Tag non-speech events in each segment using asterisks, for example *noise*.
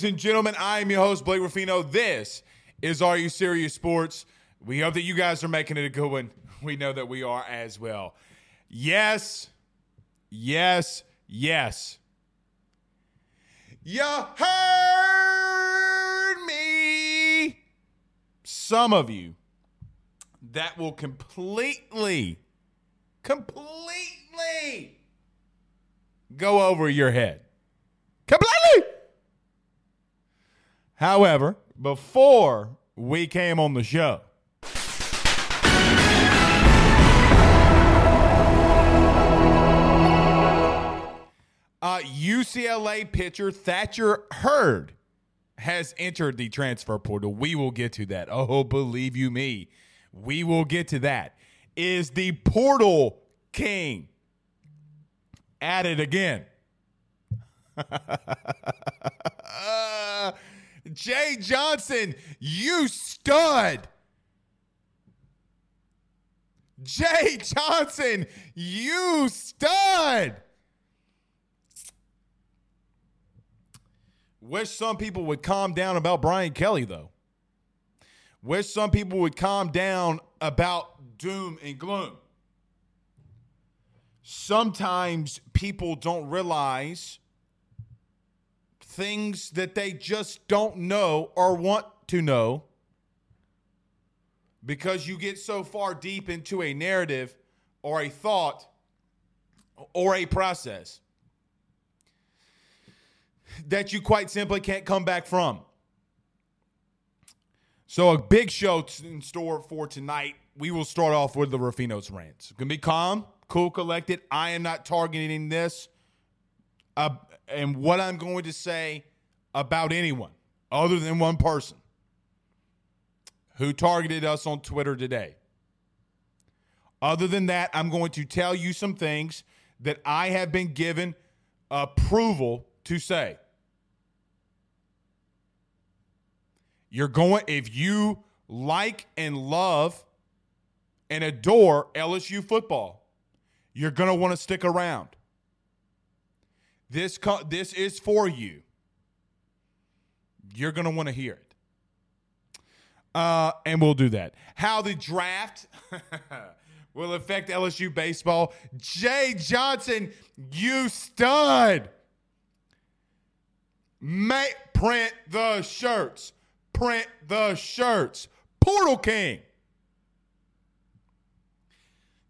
Ladies and gentlemen, I am your host, Blake Ruffino. This is Are You Serious Sports. We hope that you guys are making it a good one. *laughs* We know that we are as well. Yes, yes, yes. You heard me. Some of you that will completely, completely go over your head. Completely. However, before we came on the show, uh, UCLA pitcher Thatcher Hurd has entered the transfer portal. We will get to that. Oh, believe you me, we will get to that. Is the portal king at it again? *laughs* Jay Johnson, you stud. Jay Johnson, you stud. Wish some people would calm down about Brian Kelly, though. Wish some people would calm down about doom and gloom. Sometimes people don't realize things that they just don't know or want to know because you get so far deep into a narrative or a thought or a process that you quite simply can't come back from. So, a big show in store for tonight. We will start off with the Ruffino's rants. To be calm, cool, collected. I am not targeting this. Uh, and what I'm going to say about anyone other than one person who targeted us on Twitter today. Other than that, I'm going to tell you some things that I have been given approval to say. You're going, if you like and love and adore LSU football, you're going to want to stick around. This, co- this is for you. You're to want to hear it. Uh, and we'll do that. How the draft *laughs* will affect LSU baseball. Jay Johnson, you stud. May print the shirts. Print the shirts. Portal King.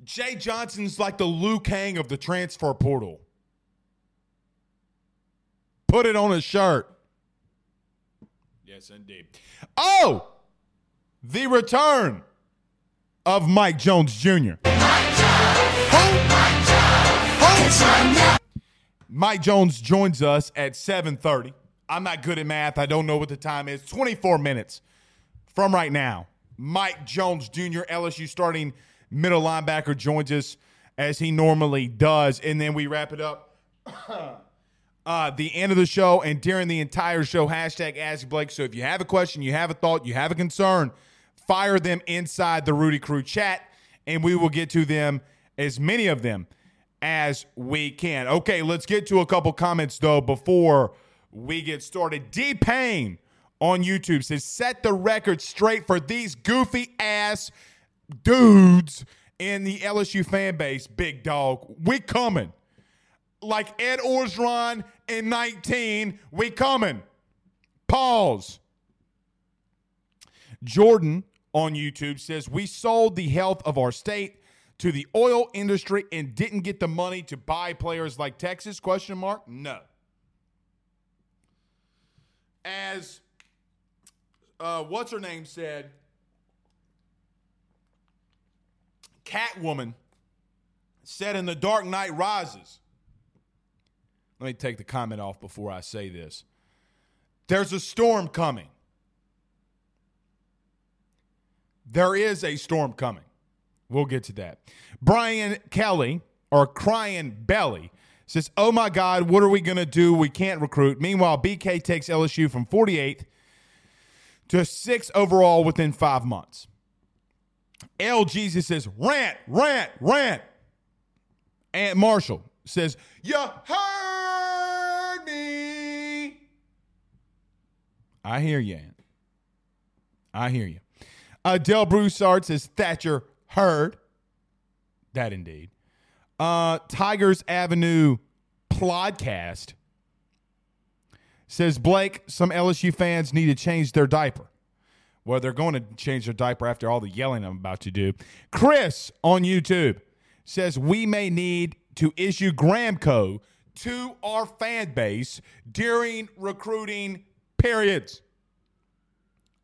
Jay Johnson's like the Liu Kang of the transfer portal. Put it on a shirt. Yes, indeed. Oh, the return of Mike Jones Jr. Mike Jones joins us at 7:30. I'm not good at math. I don't know what the time is. 24 minutes from right now. Mike Jones Jr., LSU starting middle linebacker, joins us as he normally does. And then we wrap it up. *coughs* uh, the end of the show and during the entire show, hashtag Ask Blake. So if you have a question, you have a thought, you have a concern, fire them inside the Rudy Crew chat, and we will get to them, as many of them as we can. Okay, let's get to a couple comments though before we get started. D Pain on YouTube says, set the record straight for these goofy ass dudes in the LSU fan base, big dog. We coming. Like Ed Orgeron in 19, we coming. Pause. Jordan on YouTube says, We sold the health of our state to the oil industry and didn't get the money to buy players like Texas? Question mark. No. As uh, what's her name said, Catwoman said in The Dark Knight Rises. Let me take the comment off before I say this. There's a storm coming. There is a storm coming. We'll get to that. Brian Kelly, or Crying Belly, says, Oh my God, what are we going to do? We can't recruit. Meanwhile, BK takes LSU from 48th to six overall within five months. L. Jesus says, rant, rant, rant. Aunt Marshall says, You heard me. I hear you. I hear you. Adele Broussard says, Thatcher heard. That indeed. Uh, Tigers Avenue podcast says Blake, some LSU fans need to change their diaper. Well, they're going to change their diaper after all the yelling I'm about to do. Chris on YouTube says we may need to issue Gramco to our fan base during recruiting periods.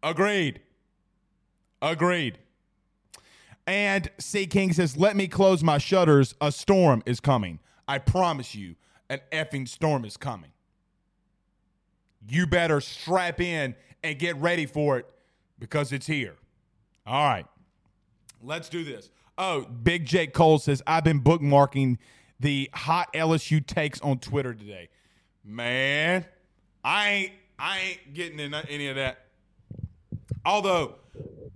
Agreed. Agreed. And C King says, Let me close my shutters. A storm is coming. I promise you, an effing storm is coming. You better strap in and get ready for it because it's here. All right. Let's do this. Oh, Big Jake Cole says, I've been bookmarking the hot LSU takes on Twitter today. Man, I ain't I ain't getting in any of that. Although,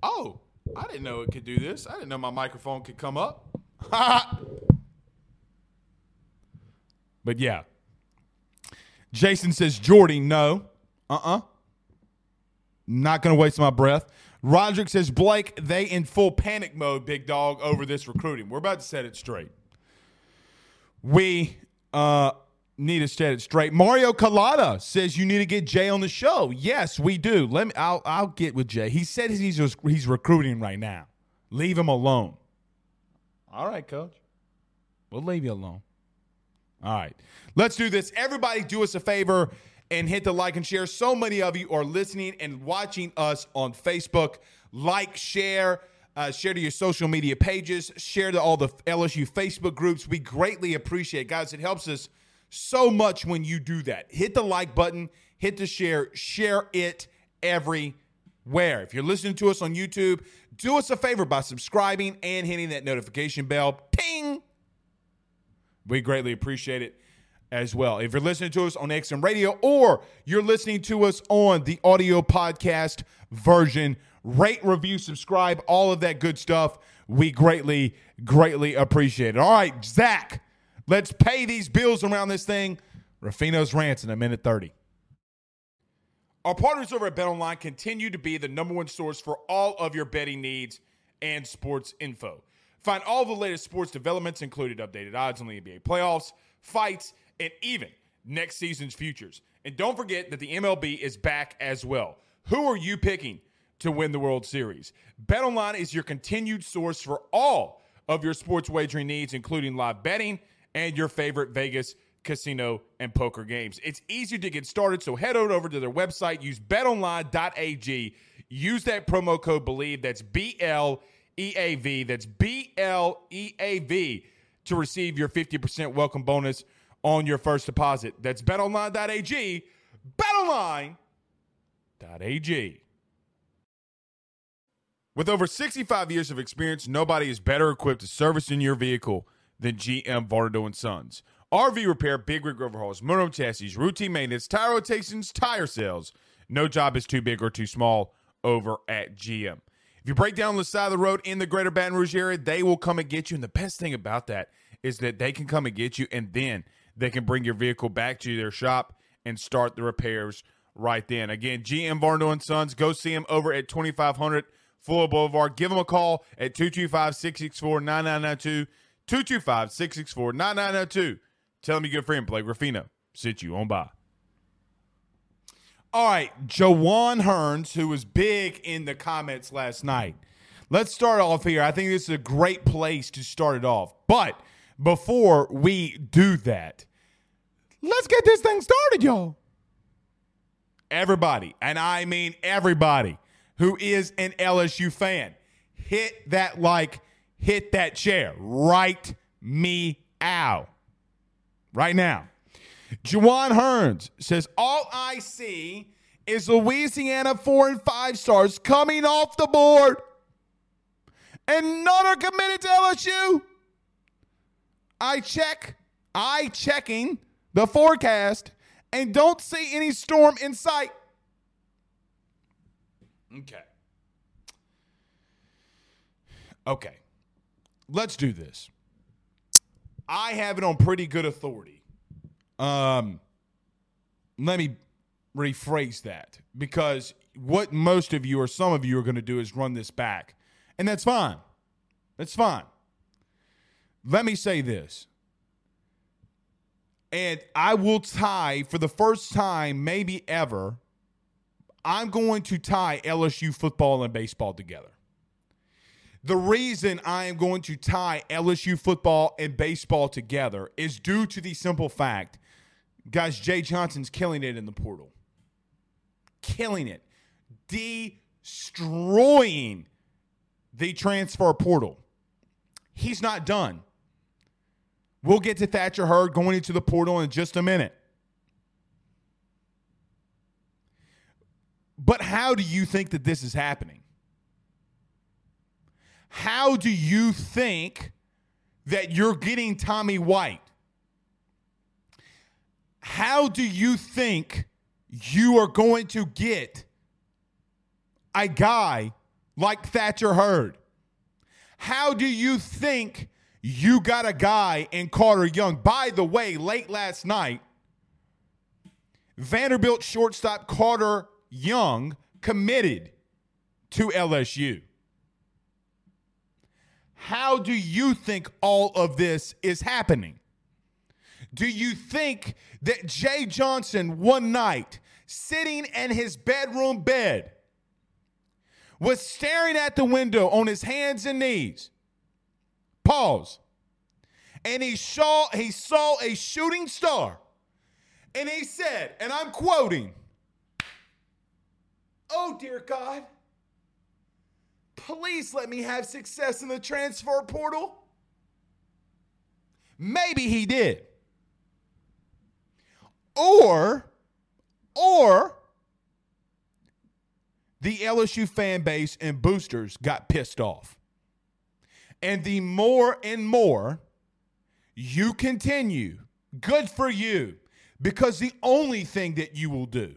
oh, I didn't know it could do this. I didn't know my microphone could come up. *laughs* but yeah. Jason says, Jordy, no. Uh uh-uh. uh. Not going to waste my breath. Roderick says, Blake, they in full panic mode, big dog, over this recruiting. We're about to set it straight. We uh, need to set it straight. Mario Collada says you need to get Jay on the show. Yes, we do. Let me. I'll I'll get with Jay. He said he's he's recruiting right now. Leave him alone. All right, coach. We'll leave you alone. All right. Let's do this. Everybody, do us a favor and hit the like and share. So many of you are listening and watching us on Facebook. Like, share, uh, share to your social media pages, share to all the LSU Facebook groups. We greatly appreciate it. Guys, it helps us so much when you do that. Hit the like button, hit the share, share it everywhere. If you're listening to us on YouTube, do us a favor by subscribing and hitting that notification bell. Ping! We greatly appreciate it as well. If you're listening to us on XM Radio or you're listening to us on the audio podcast version, rate, review, subscribe, all of that good stuff. We greatly, greatly appreciate it. All right, Zach, let's pay these bills around this thing. Ruffino's rants in a minute 30. Our partners over at BetOnline continue to be the number one source for all of your betting needs and sports info. Find all the latest sports developments, including updated odds on the NBA playoffs, fights, and even next season's futures. And don't forget that the MLB is back as well. Who are you picking to win the World Series? BetOnline is your continued source for all of your sports wagering needs, including live betting and your favorite Vegas casino and poker games. It's easy to get started, so head on over to their website, use betonline.ag, use that promo code BLEAV, that's B L E A V, that's B L E A V, to receive your 50% welcome bonus on your first deposit. That's betonline.ag, betonline.ag. With over 65 years of experience, nobody is better equipped to service in your vehicle than GM Vardo and Sons. RV repair, big rig overhauls, motor chassis, routine maintenance, tire rotations, tire sales. No job is too big or too small over at GM. If you break down the side of the road in the greater Baton Rouge area, they will come and get you. And the best thing about that is that they can come and get you and then they can bring your vehicle back to their shop and start the repairs right then. Again, GM Varno and Sons, go see them over at 2500 Fuller Boulevard. Give them a call at 225 664 9992. 225 664 9992. Tell them your good friend Blake Ruffino sent you on by. All right, Jawan Hearns, who was big in the comments last night. Let's start off here. I think this is a great place to start it off. But before we do that, let's get this thing started, y'all. Everybody, and I mean everybody who is an LSU fan, hit that like, hit that share right me out right now. Jawan Hearns says, All I see is Louisiana four and five stars coming off the board, and none are committed to LSU. I check, I checking the forecast, and don't see any storm in sight. Okay. Okay. Let's do this. I have it on pretty good authority. Um, let me rephrase that because what most of you or some of you are going to do is run this back, and that's fine. That's fine. Let me say this. And I will tie for the first time, maybe ever, I'm going to tie LSU football and baseball together. The reason I am going to tie LSU football and baseball together is due to the simple fact, guys, Jay Johnson's killing it in the portal. Killing it. Destroying the transfer portal. He's not done. We'll get to Thatcher Hurd going into the portal in just a minute. But how do you think that this is happening? How do you think that you're getting Tommy White? How do you think you are going to get a guy like Thatcher Hurd? How do you think you got a guy in Carter Young? By the way, late last night, Vanderbilt shortstop Carter Young committed to LSU. How do you think all of this is happening? Do you think that Jay Johnson one night sitting in his bedroom bed was staring at the window on his hands and knees? Pause. And he saw he saw a shooting star. And he said, and I'm quoting, Oh, dear God, please let me have success in the transfer portal. Maybe he did. Or, or the LSU fan base and boosters got pissed off. And the more and more you continue, good for you, because the only thing that you will do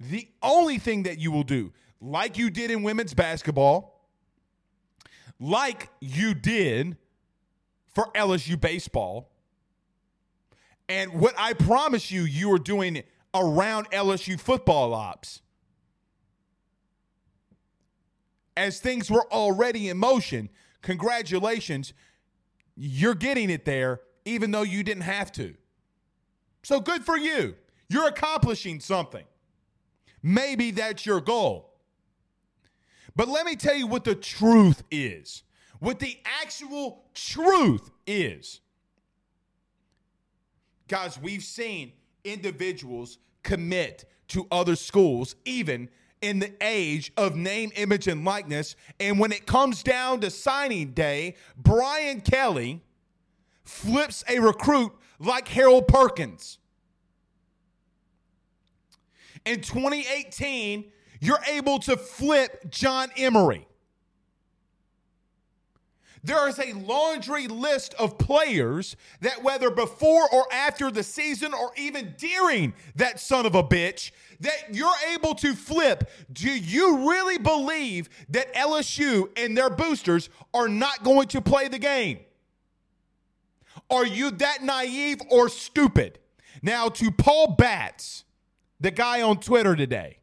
the only thing that you will do, like you did in women's basketball, like you did for LSU baseball, and what I promise you, you are doing around LSU football ops. As things were already in motion, congratulations, you're getting it there, even though you didn't have to. So good for you. You're accomplishing something. Maybe that's your goal. But let me tell you what the truth is. What the actual truth is. Guys, we've seen individuals commit to other schools, even in the age of name, image, and likeness. And when it comes down to signing day, Brian Kelly flips a recruit like Harold Perkins. In 2018, you're able to flip John Emery. There is a laundry list of players that, whether before or after the season or even during that son of a bitch, that you're able to flip. Do you really believe that LSU and their boosters are not going to play the game? Are you that naive or stupid? Now, to Paul Batts, the guy on Twitter today,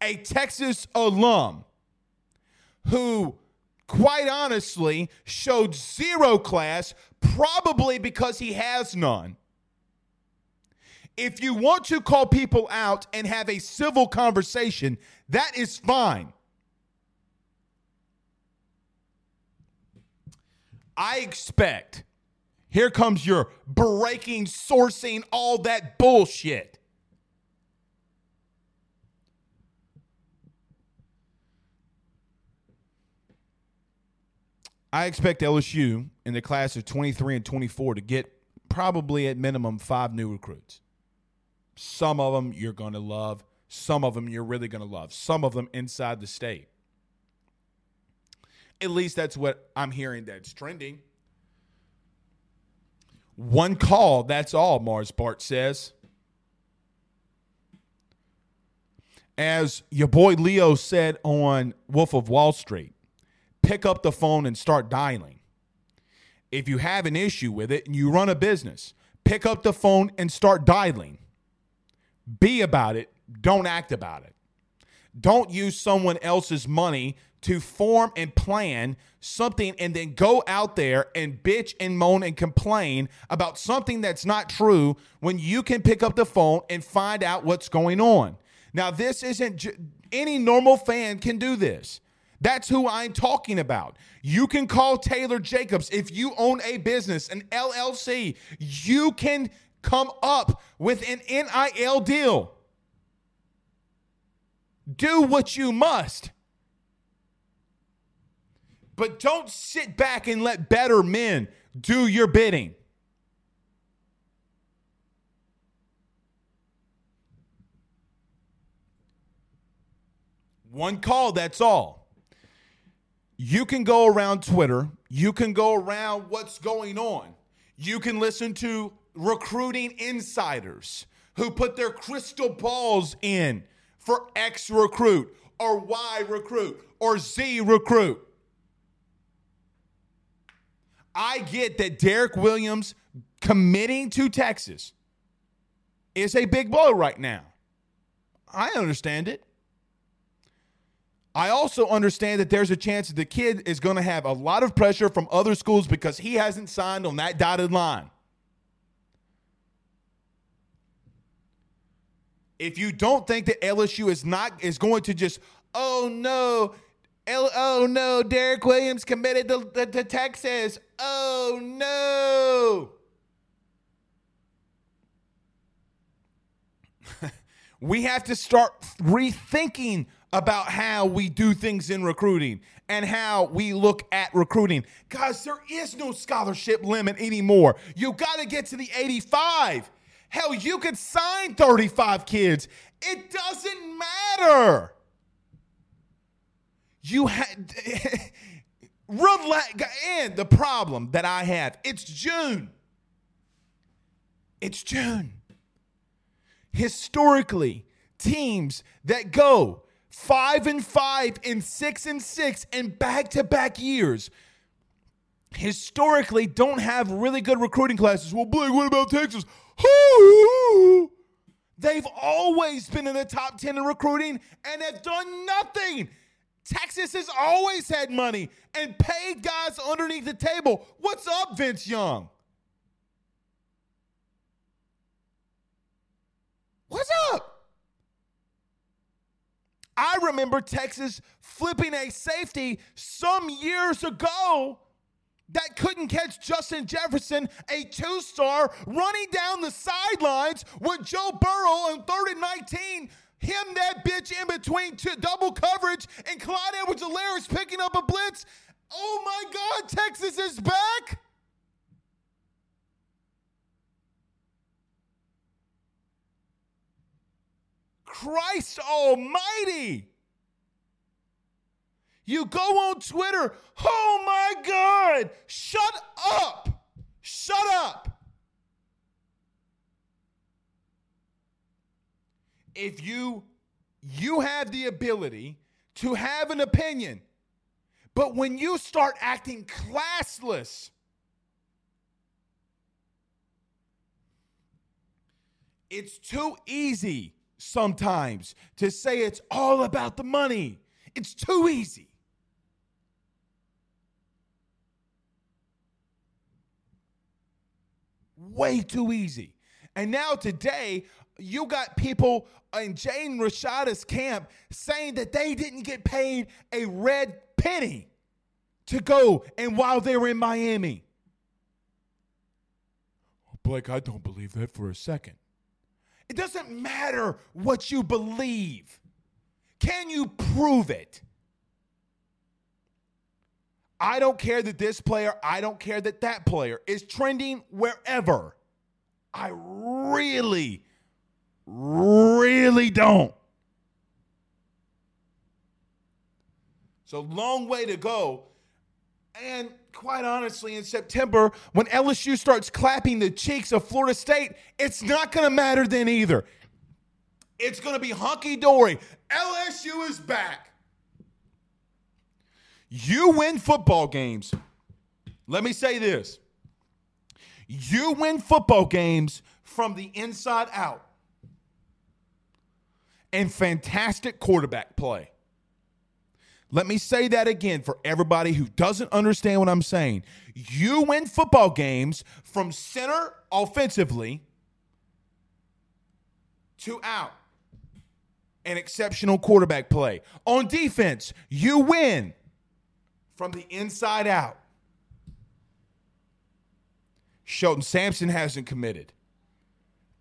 a Texas alum who quite honestly showed zero class, probably because he has none. If you want to call people out and have a civil conversation, that is fine. I expect, here comes your breaking, sourcing, all that bullshit. I expect LSU in the class of 23 and 24 to get probably at minimum five new recruits. Some of them you're going to love, some of them you're really going to love, some of them inside the state. At least that's what I'm hearing that's trending. One call, that's all, Mars Bart says. As your boy Leo said on Wolf of Wall Street, pick up the phone and start dialing. If you have an issue with it and you run a business, pick up the phone and start dialing. Be about it, don't act about it. Don't use someone else's money to form and plan something and then go out there and bitch and moan and complain about something that's not true when you can pick up the phone and find out what's going on. Now, this isn't j- any normal fan can do this. That's who I'm talking about. You can call Taylor Jacobs if you own a business, an LLC. You can come up with an NIL deal. Do what you must. But don't sit back and let better men do your bidding. One call, that's all you can go around Twitter, you can go around what's going on. You can listen to recruiting insiders who put their crystal balls in for X recruit or Y recruit or Z recruit. I get that Derek Williams committing to Texas is a big blow right now. I understand it. I also understand that there's a chance that the kid is going to have a lot of pressure from other schools because he hasn't signed on that dotted line. If you don't think that LSU is not is going to just oh no, L- oh no, Derek Williams committed to, to, to Texas. Oh no. *laughs* we have to start rethinking about how we do things in recruiting and how we look at recruiting. Guys, there is no scholarship limit anymore. You got to get to the 85. Hell, you could sign 35 kids. It doesn't matter. You had *laughs* relax and the problem that I have, it's June. It's June. Historically, teams that go five and five and six and six in back to back years historically don't have really good recruiting classes. Well, Blake, what about Texas? *laughs* They've always been in the top 10 in recruiting and have done nothing. Texas has always had money and paid guys underneath the table. What's up, Vince Young? Remember Texas flipping a safety some years ago that couldn't catch Justin Jefferson, a two star, running down the sidelines with Joe Burrow on third and 19. Him that bitch in between two, double coverage and Clyde Edwards Helaire picking up a blitz. Oh my God, Texas is back. Christ Almighty. You go on Twitter, oh my God, shut up. Shut up. If you you have the ability to have an opinion, but when you start acting classless, it's too easy sometimes to say it's all about the money. It's too easy. Way too easy. And now today, you got people in Jaden Rashada's camp saying that they didn't get paid a red penny to go and while they were in Miami. Blake, I don't believe that for a second. It doesn't matter what you believe. Can you prove it? I don't care that this player, I don't care that that player is trending wherever. I really, really don't. So, long way to go. And quite honestly, in September, when LSU starts clapping the cheeks of Florida State, it's not going to matter then either. It's going to be hunky dory. LSU is back. You win football games. Let me say this you win football games from the inside out and fantastic quarterback play. Let me say that again for everybody who doesn't understand what I'm saying. You win football games from center offensively to out. An exceptional quarterback play. On defense, you win from the inside out. Shelton Sampson hasn't committed.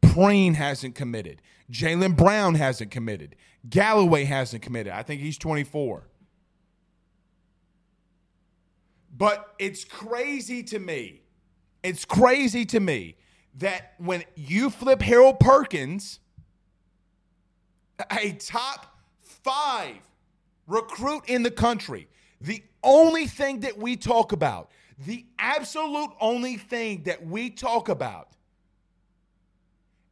Preen hasn't committed. Jalen Brown hasn't committed. Galloway hasn't committed. I think he's 24. But it's crazy to me. It's crazy to me that when you flip Harold Perkins, a top five recruit in the country, the only thing that we talk about, the absolute only thing that we talk about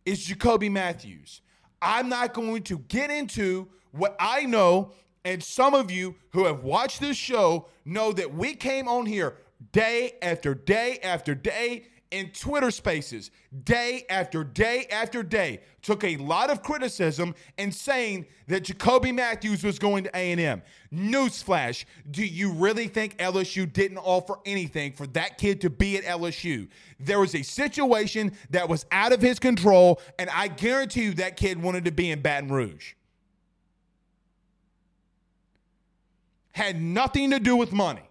is Jacoby Mathews. I'm not going to get into what I know and some of you who have watched this show know that we came on here day after day after day in Twitter spaces, day after day after day, took a lot of criticism and saying that Jacoby Mathews was going to A&M. Newsflash, do you really think LSU didn't offer anything for that kid to be at LSU? There was a situation that was out of his control, and I guarantee you that kid wanted to be in Baton Rouge. Had nothing to do with money.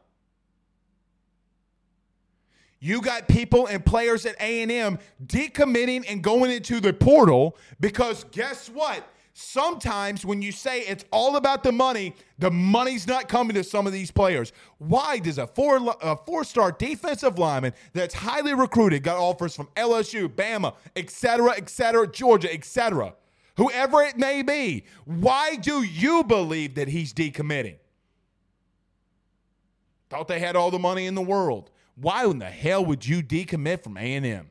You got people and players at A&M decommitting and going into the portal because guess what? Sometimes when you say it's all about the money, the money's not coming to some of these players. Why does a four a four-star defensive lineman that's highly recruited got offers from LSU, Bama, etc., etc., Georgia, etc., whoever it may be? Why do you believe that he's decommitting? Thought they had all the money in the world. Why in the hell would you decommit from A&M?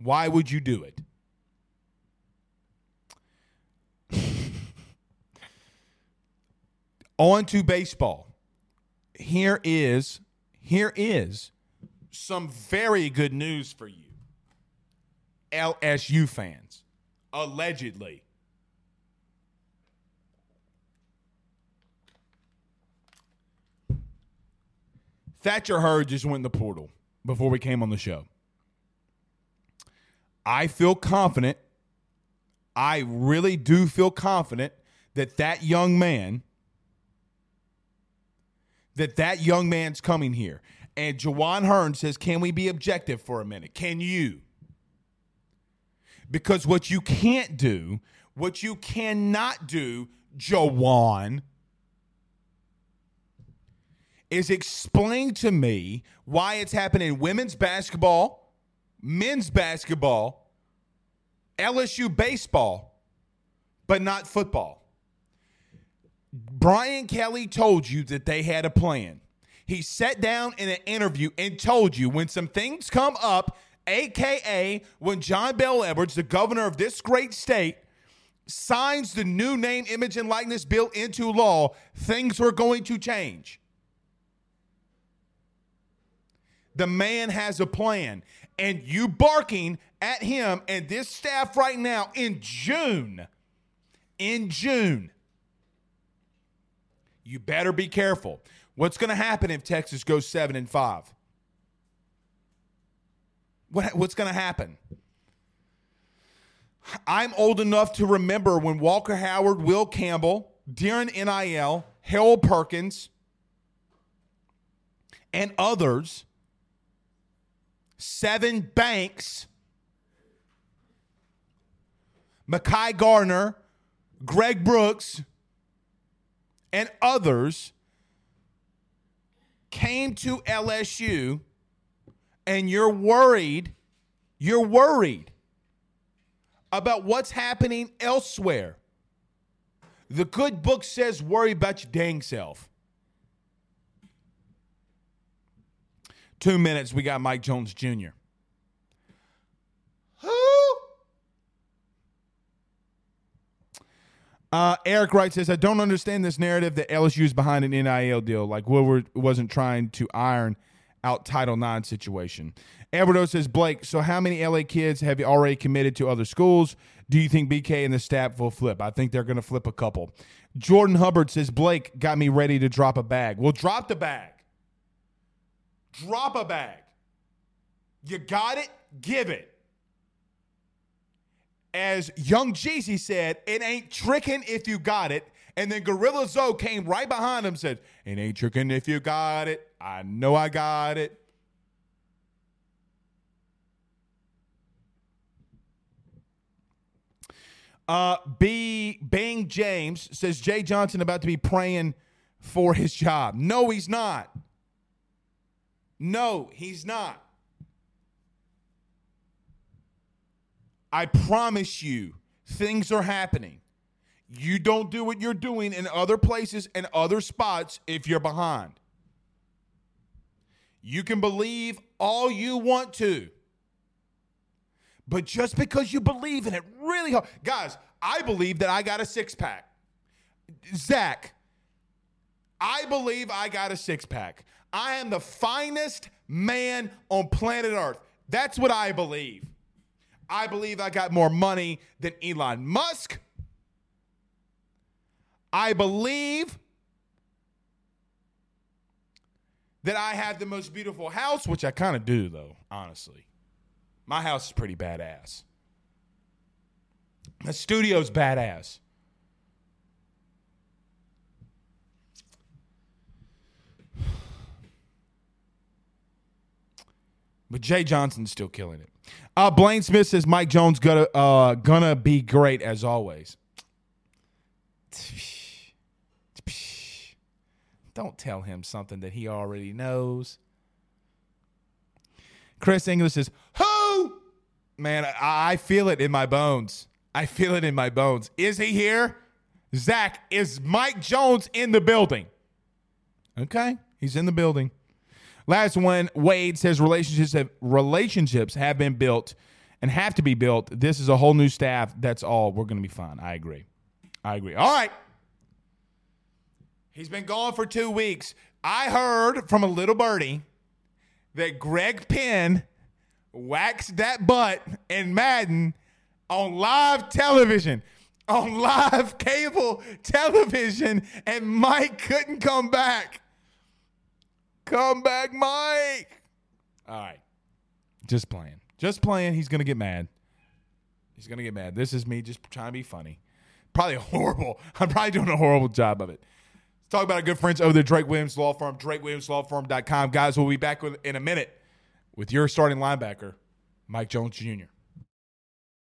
Why would you do it? *laughs* On to baseball. Here is here is some very good news for you. LSU fans, allegedly. Thatcher Hurd just went in the portal before we came on the show. I feel confident. I really do feel confident that that young man that that young man's coming here. And Jawan Hearn says, "Can we be objective for a minute? Can you?" Because what you can't do, what you cannot do, Jawan, is explain to me why it's happening in women's basketball, men's basketball, LSU baseball, but not football. Brian Kelly told you that they had a plan. He sat down in an interview and told you when some things come up, aka when John Bel Edwards, the governor of this great state, signs the new name, image, and likeness bill into law, things are going to change. The man has a plan. And you barking at him and this staff right now in June, in June, you better be careful. What's going to happen if Texas goes 7 and 5? What, what's going to happen? I'm old enough to remember when Walker Howard, Will Campbell, Darren NIL, Harold Perkins, and others Sevyn Banks, Mekhi Garner, Greg Brooks, and others came to LSU and you're worried, you're worried about what's happening elsewhere. The good book says worry about your dang self. Two minutes, we got Mike Jones Jr. Who? Uh, Eric Wright says, I don't understand this narrative that LSU is behind an NIL deal. Like Woodward wasn't trying to iron out Title IX situation. Eduardo says, Blake, so how many LA kids have you already committed to other schools? Do you think BK and the staff will flip? I think they're going to flip a couple. Jordan Hubbard says, Blake got me ready to drop a bag. Well, drop the bag. Drop a bag. You got it, give it. As Young Jeezy said, it ain't tricking if you got it. And then Gorilla Zoe came right behind him said, It ain't tricking if you got it. I know I got it. Uh, B. Bing James says Jay Johnson about to be praying for his job. No, he's not. No, he's not. I promise you, things are happening. You don't do what you're doing in other places and other spots if you're behind. You can believe all you want to. But just because you believe in it really hard. Guys, I believe that I got a six pack. Zach, I believe I got a six pack. I am the finest man on planet Earth. That's what I believe. I believe I got more money than Elon Musk. I believe that I have the most beautiful house, which I kind of do, though, honestly. My house is pretty badass. My studio's badass. But Jay Johnson's still killing it. Uh, Blaine Smith says Mike Jones gonna uh, gonna be great as always. Don't tell him something that he already knows. Chris English says, Who? Man, I, feel it in my bones. I feel it in my bones. Is he here? Zach, is Mike Jones in the building? Okay, he's in the building. Last one, Wade says relationships have relationships have been built and have to be built. This is a whole new staff. That's all. We're to be fine. I agree. I agree. All right. He's been gone for two weeks. I heard from a little birdie that Greg Penn waxed that butt in Madden on live television, on live cable television, and Mike couldn't come back. Come back, Mike. All right. Just playing. Just playing. He's going to get mad. He's going to get mad. This is me just trying to be funny. Probably *laughs* horrible. I'm probably doing a horrible job of it. Talk about our good friends over there, Drake Williams Law Firm, drakewilliamslawfirm.com. Guys, we'll be back with, in a minute with your starting linebacker, Mike Jones Jr.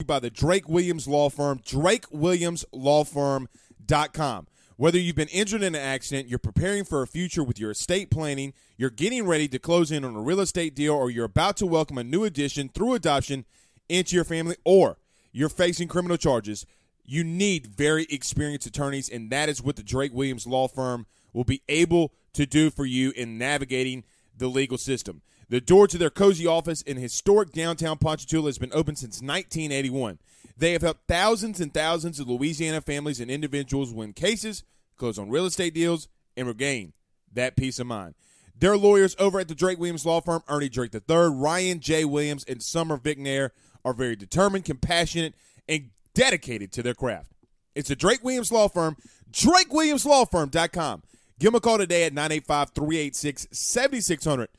By the Drake Williams Law Firm, drakewilliamslawfirm.com. Whether you've been injured in an accident, you're preparing for a future with your estate planning, you're getting ready to close in on a real estate deal, or you're about to welcome a new addition through adoption into your family, or you're facing criminal charges, you need very experienced attorneys, and that is what the Drake Williams Law Firm will be able to do for you in navigating the legal system. The door to their cozy office in historic downtown Ponchatoula has been open since 1981. They have helped thousands and thousands of Louisiana families and individuals win cases, close on real estate deals, and regain that peace of mind. Their lawyers over at the Drake Williams Law Firm, Ernie Drake III, Ryan J. Williams, and Summer Vicnair, are very determined, compassionate, and dedicated to their craft. It's the Drake Williams Law Firm, drakewilliamslawfirm.com. Give them a call today at 985 386 7600.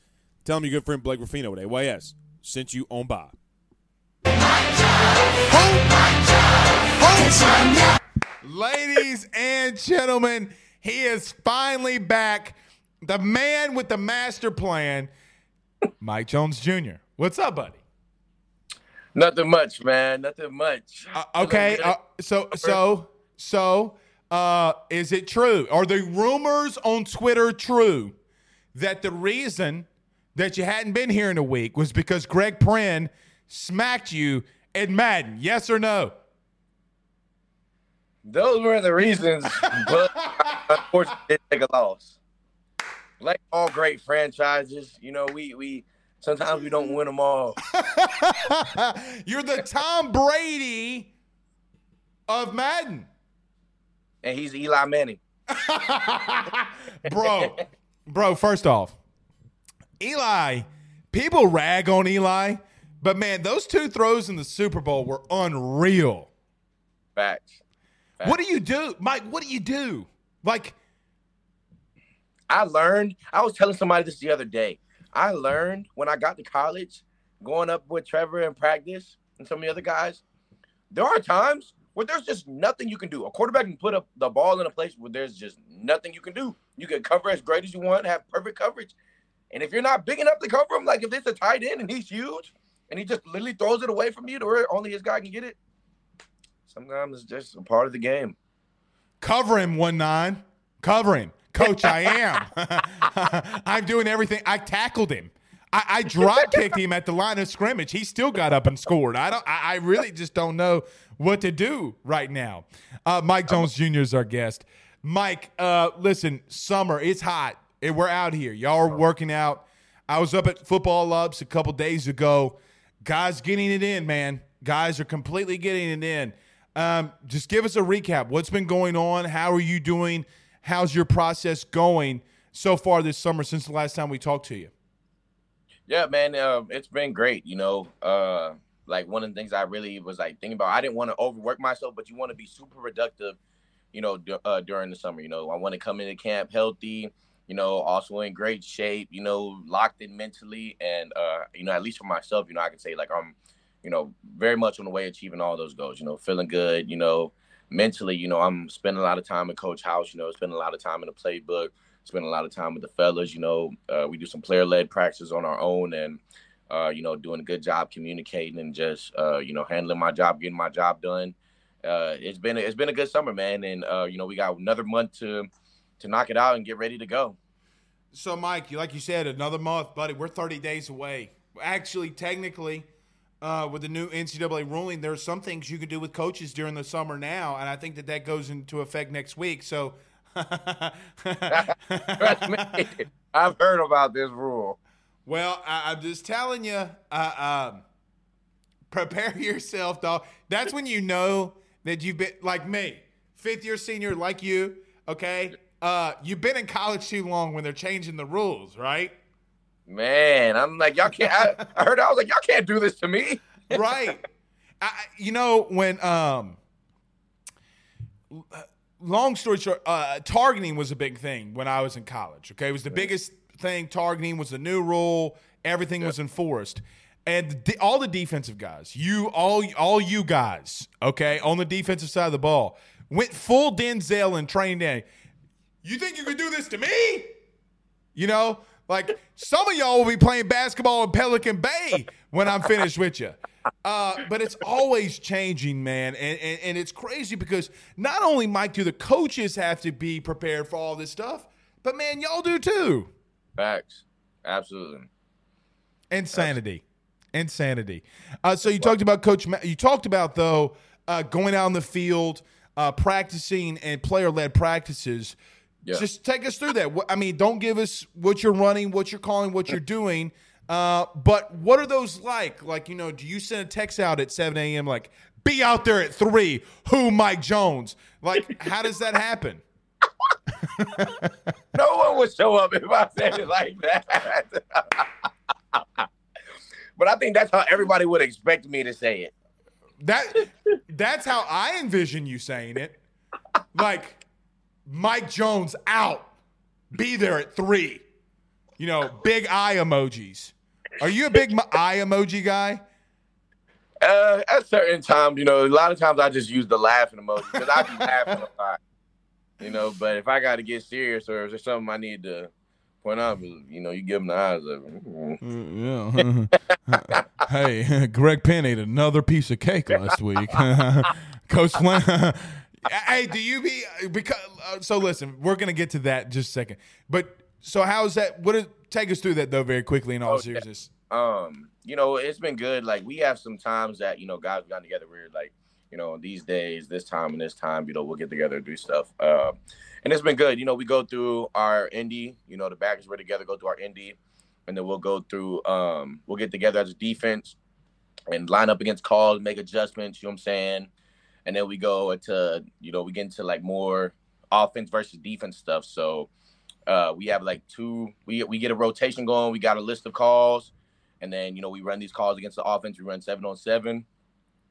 Tell them your good friend Blake Ruffino at AYS sent you on by. Ladies and gentlemen, he is finally back. The man with the master plan, Mike Jones Jr. What's up, buddy? Nothing much, man. Nothing much. Uh, okay, uh, so so so uh, is it true? Are the rumors on Twitter true that the reason that you hadn't been here in a week was because Greg Prin smacked you in Madden? Yes or no? Those were the reasons, but unfortunately, did take a loss. Like all great franchises, you know, we we sometimes we don't win them all. *laughs* You're the Tom Brady of Madden. And he's Eli Manning. *laughs* bro, bro, first off, Eli, people rag on Eli, but man, those two throws in the Super Bowl were unreal. Facts. Facts. What do you do, Mike? What do you do? Like, I learned, I was telling somebody this the other day. I learned when I got to college, going up with Trevor in practice and some of the other guys, there are times where there's just nothing you can do. A quarterback can put up the ball in a place where there's just nothing you can do. You can cover as great as you want, have perfect coverage. And if you're not big enough to cover him, like if it's a tight end and he's huge and he just literally throws it away from you to where only his guy can get it, sometimes it's just a part of the game. Cover him, one nine. Cover him. Coach, I am. *laughs* *laughs* I'm doing everything. I tackled him. I, I drop kicked him at the line of scrimmage. He still got up and scored. I don't. I, I really just don't know what to do right now. Uh, Mike Jones Jr. is our guest. Mike, uh, listen, summer, it's hot. We're out here. Y'all are working out. I was up at Football Ups a couple days ago. Guys getting it in, man. Guys are completely getting it in. Um, just give us a recap. What's been going on? How are you doing? How's your process going so far this summer since the last time we talked to you? Yeah, man, uh, it's been great. You know, uh, like one of the things I really was like thinking about. I didn't want to overwork myself, but you want to be super productive. You know, d- uh, during the summer. You know, I want to come into camp healthy. You know, also in great shape. You know, locked in mentally, and uh, you know, at least for myself, you know, I can say like I'm, you know, very much on the way achieving all those goals. You know, feeling good. You know, mentally, you know, I'm spending a lot of time at Coach House, you know, spending a lot of time in the playbook, spending a lot of time with the fellas, you know, uh, we do some player led practices on our own and, uh, you know, doing a good job communicating and just, uh, you know, handling my job, getting my job done. Uh, it's been, it's been a good summer, man. And, uh, you know, we got another month to, to knock it out and get ready to go. So, Mike, like you said, another month, buddy. We're 30 days away. Actually, technically, uh, with the new NCAA ruling, there are some things you can do with coaches during the summer now, and I think that that goes into effect next week. So, I've heard about this rule. Well, I, am just telling you, uh, um, prepare *laughs* yourself, dog. That's when you know that you've been like me, fifth year senior, like you. Okay, uh, you've been in college too long when they're changing the rules, right? Man, I'm like, y'all can't. I, I heard. I was like, y'all can't do this to me. right. I, you know when um, long story short, uh, targeting was a big thing when I was in college. Okay, it was the biggest thing. Targeting was the new rule. Everything was enforced, and the, all the defensive guys, you all, all you guys, okay, on the defensive side of the ball, went full Denzel in training day. You think you could do this to me? You know, like some of y'all will be playing basketball in Pelican Bay when I'm finished with you. Uh, but it's always changing, man. And, and, and it's crazy because not only, Mike, do the coaches have to be prepared for all this stuff, but man, y'all do too. Facts. Absolutely. Insanity. Insanity. Uh, so you talked about Coach, Ma- you talked about, though, uh, going out on the field, uh, practicing and player led practices. Yeah. Just take us through that. I mean, don't give us what you're running, what you're calling, what you're doing. Uh, but what are those like? Like, you know, do you send a text out at 7 a.m. like, be out there at 3, who Mike Jones? Like, how does that happen? *laughs* no one would show up if I said it like that. *laughs* but I think that's how everybody would expect me to say it. That that's how I envision you saying it. Like Mike Jones out. Be there at three. You know, big eye emojis. Are you a big eye emoji guy? Uh, at certain times, you know, a lot of times I just use the laughing emoji because I be laughing a lot. You know, but if I got to get serious or if there's something I need to point out, you know, you give them the eyes of Yeah. *laughs* hey, *laughs* Greg Penn ate another piece of cake last week. *laughs* Coach Flynn. hey, do you be because? Uh, so listen, we're gonna get to that in just a second. But so how's that? What? Is, take us through that though, very quickly in all Oh, yeah. seriousness. um, you know, it's been good. Like we have some times that you know guys gotten together. We're like, you know, these days, this time and this time, you know, we'll get together and do stuff. Uh, and it's been good. You know, we go through our indie. You know, the backers were together, go through our indie, and then we'll go through. Um, we'll get together as a defense and line up against calls, make adjustments. You know what I'm saying? And then we go into, you know, we get into like more offense versus defense stuff. So uh, we have like two. We we get a rotation going. We got a list of calls and then you know we run these calls against the offense. We run seven on seven.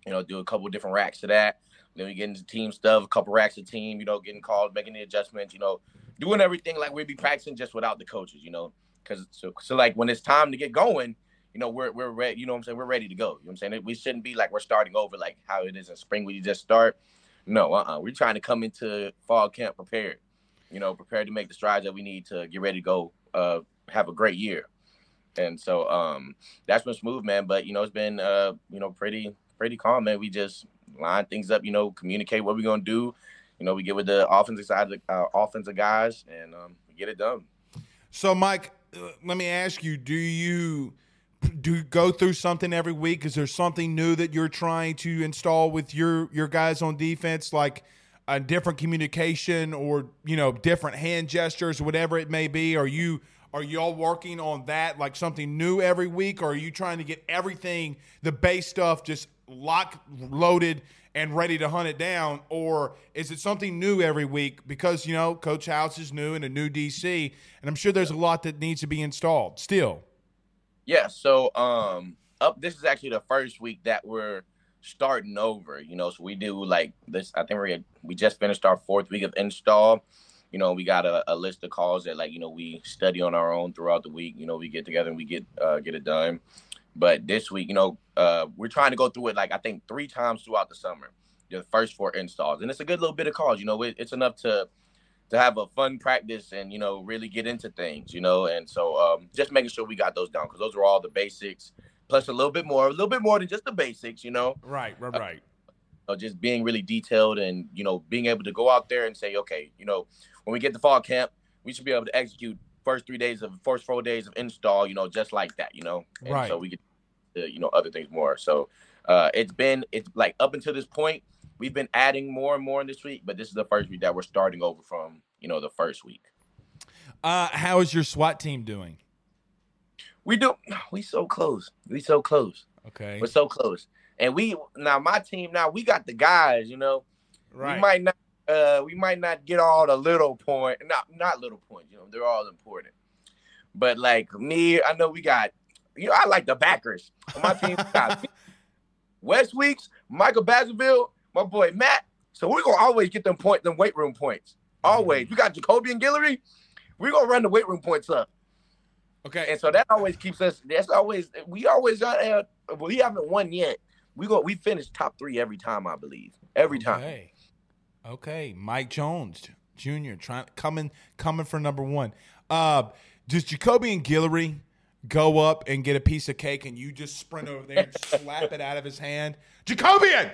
You know, do a couple different racks to that. Then we get into team stuff, a couple racks of team. You know, getting calls, making the adjustments. You know, doing everything like we'd be practicing just without the coaches. You know, because so so like when it's time to get going, you know, we're we're ready. You know, what I'm saying we're ready to go. You know, what I'm saying we shouldn't be like we're starting over like how it is in spring when you just start. No, uh, uh-uh. we're trying to come into fall camp prepared. You know, prepared to make the strides that we need to get ready to go. Uh, have a great year. And so um that's been smooth, man. But you know, it's been uh, you know, pretty pretty calm, man. We just line things up, you know, communicate what we're gonna do. You know, we get with the offensive side of the uh, offensive guys and um we get it done. So, Mike, uh, let me ask you: Do you do you go through something every week? Is there something new that you're trying to install with your your guys on defense, like a different communication or you know different hand gestures, whatever it may be? Are you are y'all working on that, like something new every week, or are you trying to get everything, the base stuff, just lock loaded and ready to hunt it down, or is it something new every week? Because you know, Coach House is new and a new DC, and I'm sure there's a lot that needs to be installed still. Yeah, so um up this is actually the first week that we're starting over, you know. So we do like this I think we we just finished our fourth week of install. You know, we got a, a list of calls that like, you know, we study on our own throughout the week. You know, we get together and we get uh get it done. But this week, you know, uh we're trying to go through it like I think three times throughout the summer. The first four installs. And it's a good little bit of calls, you know, it, it's enough to to have a fun practice and you know really get into things you know and so um, just making sure we got those down because those are all the basics plus a little bit more a little bit more than just the basics you know Right, right, right. uh, just being really detailed and you know being able to go out there and say okay you know when we get to fall camp we should be able to execute first three days of first four days of install you know just like that you know and Right. so we get to, you know other things more so uh, it's been it's like up until this point we've been adding more and more in this week but this is the first week that we're starting over from you know the first week Uh, how is your SWAT team doing? We do *sighs* we so close we so close Okay, we're so close and we now my team now we got the guys you know right. we might not uh we might not get all the little point not not little points you know they're all important but like me i know we got you know i like the backers my team *laughs* got West Weeks Micah Baskerville my boy matt So we're gonna always get them point, them weight room points. Always. We got Jacobian Guillory. We're gonna run the weight room points up. Okay. And so that always keeps us. That's always we always got. Uh, we haven't won yet. We go. We finish top three every time, I believe. Every time. Okay. Okay. Mike Jones Jr. trying coming coming for number one. Uh, does Jacobian Guillory go up and get a piece of cake and you just sprint over there and *laughs* slap it out of his hand? Jacobian!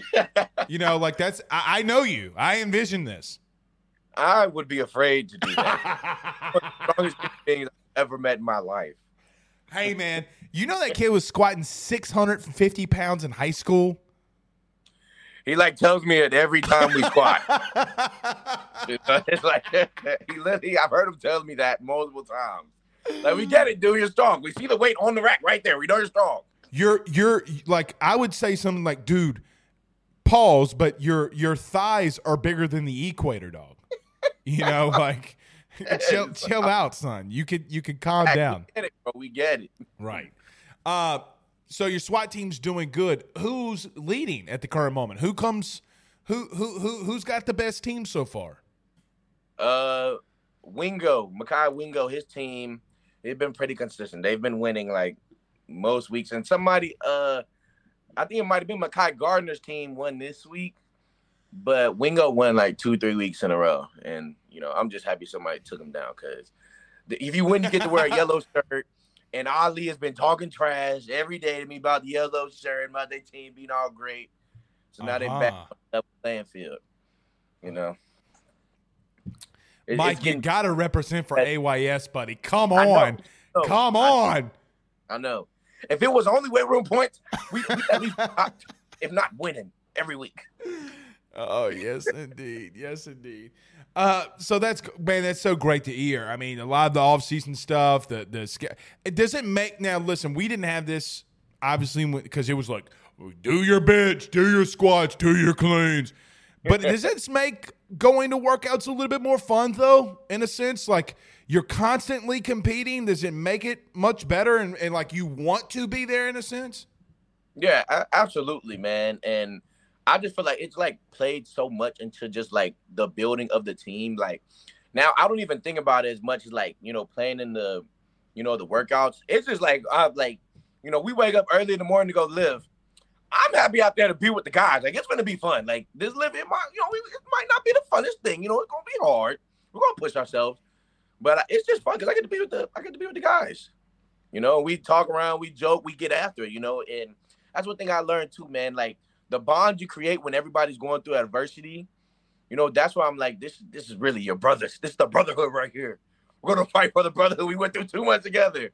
*laughs* you know, like that's I, I know you. I envision this. I would be afraid to do that. *laughs* One of the strongest human beings I've ever met in my life. Hey man, you know that kid was squatting 650 pounds in high school? He like tells me it every time we squat. *laughs* it's like *laughs* he literally. I've heard him tell me that multiple times. Like we get it, dude. You're strong. We see the weight on the rack right there. We know you're strong. You're you're like I would say something like, dude, pause, but your your thighs are bigger than the equator, dog. You know, *laughs* like *laughs* chill chill out, son. You could you could calm down. We get it, bro. We get it. Right. Uh so your SWAT team's doing good. Who's leading at the current moment? Who comes who who who who's got the best team so far? Uh, Wingo, Mekhi Wingo, his team, they've been pretty consistent. They've been winning like most weeks. And somebody, uh, I think it might have been Mekhi Garner's team won this week, but Wingo won like two, three weeks in a row. And you know, I'm just happy somebody took him down because if you win, you get to wear a *laughs* yellow shirt. And Ali has been talking trash every day to me about the yellow shirt and about their team being all great. So now they're back Uh-huh. on the playing field. You know. It- Mike, you gotta represent for AYS, buddy. Come I know. on. Oh, Come I- on. I know. If it was only weight room points, we, we at least *laughs* if not winning every week. Oh yes, indeed. Yes, indeed. Uh, so that's man, that's so great to hear. I mean, a lot of the off-season stuff, the the it doesn't make now. Listen, we didn't have this obviously because it was like do your bench, do your squats, do your cleans. But does this make going to workouts a little bit more fun though? In a sense, like you're constantly competing. Does it make it much better and, and like you want to be there in a sense? Yeah, absolutely, man. And I just feel like it's like played so much into just like the building of the team. Like now, I don't even think about it as much as like you know playing in the, you know, the workouts. It's just like I'm like, you know, we wake up early in the morning to go live. I'm happy out there to be with the guys. Like it's gonna be fun. Like this live, it might, you know, it might not be the funnest thing. You know, it's gonna be hard. We're gonna push ourselves, but it's just fun because I get to be with the I get to be with the guys. You know, we talk around, we joke, we get after it. You know, and that's one thing I learned too, man. Like the bond you create when everybody's going through adversity. You know, that's why I'm like, this. This is really your brothers. This is the brotherhood right here. We're gonna fight for the brotherhood. We went through two months together.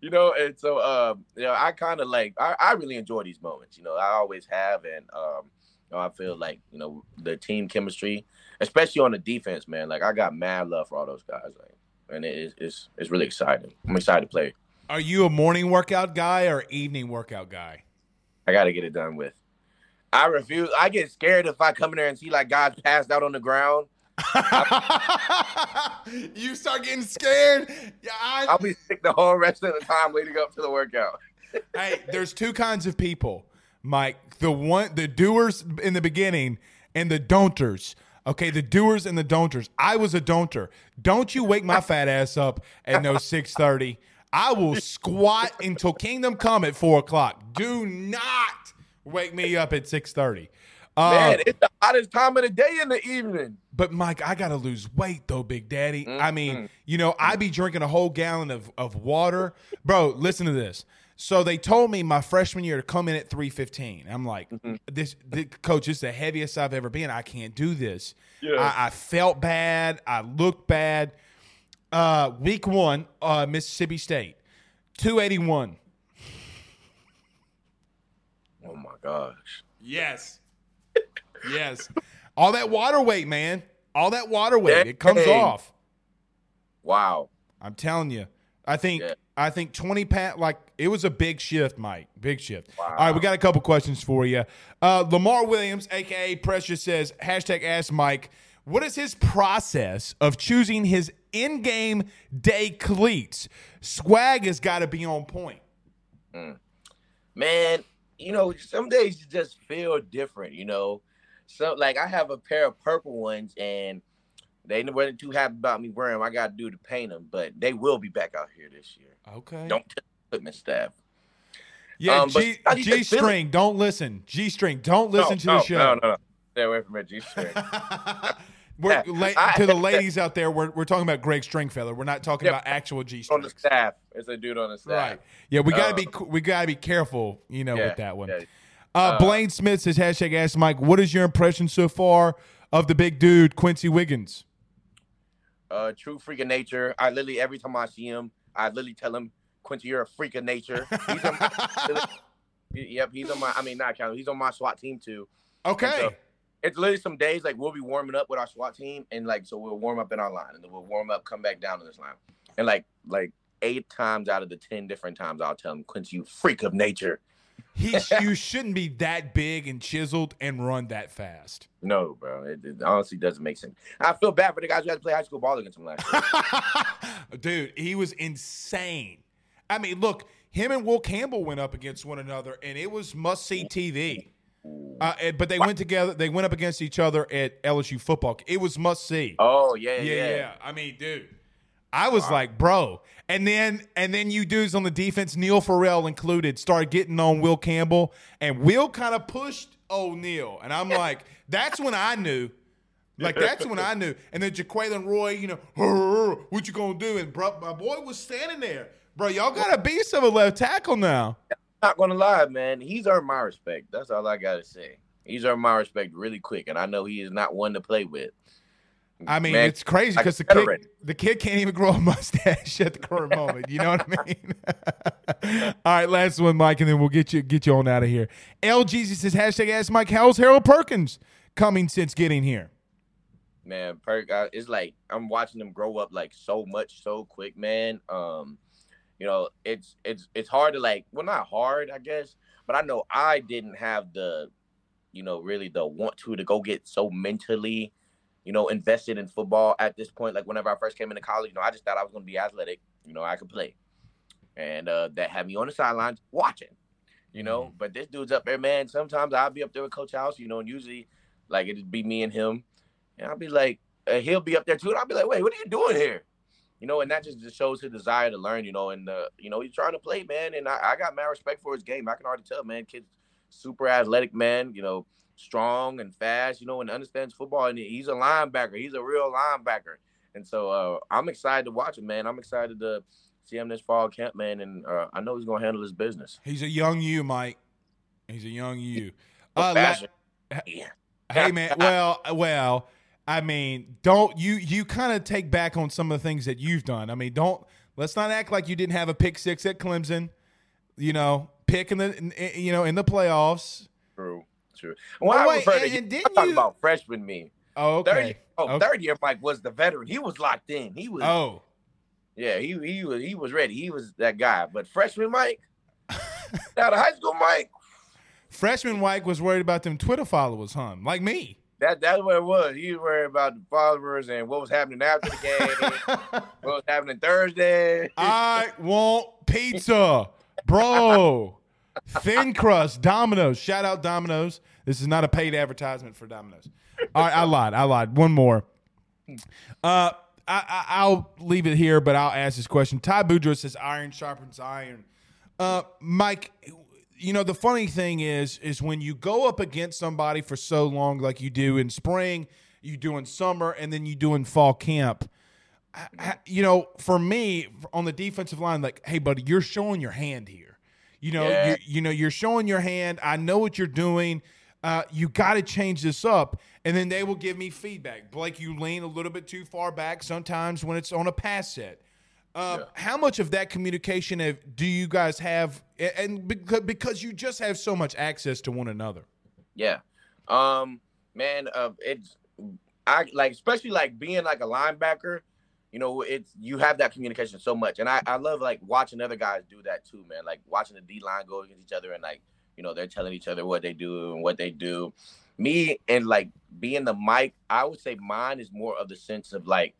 You know, and so um, you know, I kind of like I, I really enjoy these moments. You know, I always have, and um, you know, I feel like you know the team chemistry, especially on the defense, man. Like I got mad love for all those guys, like, and it is it's it's really exciting. I'm excited to play. Are you a morning workout guy or evening workout guy? I got to get it done with. I refuse. I get scared if I come in there and see like guys passed out on the ground. *laughs* you start getting scared. Yeah, I, I'll be sick the whole rest of the time leading up to the workout. *laughs* hey, there's two kinds of people, Mike. The one, the doers in the beginning, and the don'ters. Okay, the doers and the don'ters. I was a don'ter. Don't you wake my fat ass up at no *laughs* six thirty. I will squat until kingdom come at four o'clock. Do not wake me up at six thirty. Uh, Man, it's the hottest time of the day in the evening. But Mike, I gotta lose weight though, Big Daddy. I Mm-hmm. mean, you know, I be drinking a whole gallon of, of water, bro. Listen to this. So they told me my freshman year to come in at three fifteen. I'm like, Mm-hmm. this, this coach this is the heaviest I've ever been. I can't do this. Yeah. I, I felt bad. I looked bad. Uh, week one, uh, Mississippi State, two eighty one. Oh my gosh. Yes. yes. All that water weight, man. All that water weight. It comes off. Wow. I'm telling you. I think Yeah. I think 20 pat like it was a big shift, Mike. Big shift. Wow. All right, we got a couple questions for you. Uh, Lamar Williams, aka Precious, says hashtag Ask Mike. What is his process of choosing his in-game day cleats? Swag has got to be on point. Man, you know, some days you just feel different, you know. So like I have a pair of purple ones and they weren't too happy about me wearing them. I got to do to paint them, but they will be back out here this year. Okay. Don't tell equipment staff. Yeah, Um, G how do you G string. Don't listen. G string. Don't listen no, to no, the show. No, no, no. Stay away from that G string. *laughs* we're, la- to the ladies out there, we're, we're talking about Greg Stringfellow. We're not talking about actual G on the staff. It's a dude on the staff. Right. Yeah, we gotta be Uh, we gotta be careful, you know, Yeah, with that one. yeah. Uh, Uh, Blaine Smith says hashtag Ask Mike. What is your impression so far of the big dude Quency Wiggins? Uh, true freak of nature. I literally every time I see him, I literally tell him, Quency, you're a freak of nature. He's on my, *laughs* yep, he's on my. I mean, not count. He's on my SWAT team too. Okay. so- It's literally some days like we'll be warming up with our SWAT team, and like so we'll warm up in our line, and then we'll warm up, come back down to this line, and like like eight times out of the ten different times, I'll tell him, Quency, you freak of nature. He *laughs* you shouldn't be that big and chiseled and run that fast. No, bro, it, it honestly doesn't make sense. I feel bad for the guys who had to play high school ball against him last year. *laughs* Dude, he was insane. I mean, look, him and Will Campbell went up against one another, and it was must see TV. Uh, but they went together. They went up against each other at LSU football. It was must see. Oh yeah, yeah, yeah. yeah, I mean, dude, I was like, bro. And then and then you dudes on the defense, Neil Farrell included, started getting on Will Campbell, and Will kind of pushed O'Neal, and I'm like, that's when I knew. Like that's when I knew. And then Jaquelin Roy, you know, what you gonna do? And bro, my boy was standing there, bro. Y'all got a beast of a left tackle now. Not gonna lie, man. He's earned my respect. That's all I gotta say. He's earned my respect really quick, and I know he is not one to play with. I mean, Man, it's crazy because the kid, the kid can't even grow a *laughs* mustache at the current *laughs* moment. You know what I mean? *laughs* All right, last one, Mike, and then we'll get you get you on out of here. L Jesus says hashtag Ask Mike. How's Harold Perkins coming since getting here? man Perk, I, it's like i'm watching them grow up like so much so quick man um you know it's it's it's hard to like well not hard i guess but i know i didn't have the you know really the want to to go get so mentally you know invested in football at this point. Like whenever i first came into college you know i just thought i was going to be athletic you know i could play. And uh that had me on the sidelines watching you know but this dude's up there man. Sometimes i'll be up there with coach house you know and usually like it'd be me and him. And I'll be like, uh, he'll be up there too, and I'll be like, wait, what are you doing here? You know, and that just, just shows his desire to learn. You know, and uh, you know he's trying to play, man. And I, I got mad respect for his game. I can already tell, man. Kid's super athletic, man. You know, strong and fast. You know, and understands football. And he's a linebacker. He's a real linebacker. And so uh, I'm excited to watch him, man. I'm excited to see him this fall camp, man. And uh, I know he's gonna handle his business. He's a young you, Mike. He's a young you. Uh, la- Yeah. hey man, well, well, I mean, don't you you kind of take back on some of the things that you've done. I mean, don't let's not act like you didn't have a pick six at Clemson. You know, pick in the in- you know in the playoffs. True. True. When Oh, I wait, refer and- to and I'm didn't talking you- about freshman me. Oh, Third, okay. year, oh, Okay. third year Mike was the veteran. He was locked in. He was Oh, yeah, he he was he was ready. He was that guy. But freshman Mike, out of high school Mike, *laughs* freshman Mike was worried about them Twitter followers, huh? Like me. That that's what it was. He was worried about the followers and what was happening after the game, *laughs* what was happening Thursday. I want pizza, bro. Thin crust, Domino's. Shout out Domino's. This is not a paid advertisement for Domino's. All right, I lied. I lied. One more. Uh, I, I, I'll leave it here, but I'll ask this question. Ty Boudreaux says, "Iron sharpens iron." Uh, Mike, you know the funny thing is, is when you go up against somebody for so long, like you do in spring, you do in summer, and then you do in fall camp I- you know, for me on the defensive line, like, hey, buddy, you're showing your hand here. You know, Yeah. you, you know, you're showing your hand. I know what you're doing. Uh, you got to change this up, and then they will give me feedback. Blake, you lean a little bit too far back sometimes when it's on a pass set. Uh, Yeah. How much of that communication have, do you guys have? And because, because you just have so much access to one another. Yeah. Um, man, uh, it's I like especially like being like a linebacker, you know, it's you have that communication so much. And I, I love like watching other guys do that too, man. Like watching the D line go against each other and like, you know, they're telling each other what they do and what they do. Me and like being the mic, I would say mine is more of the sense of like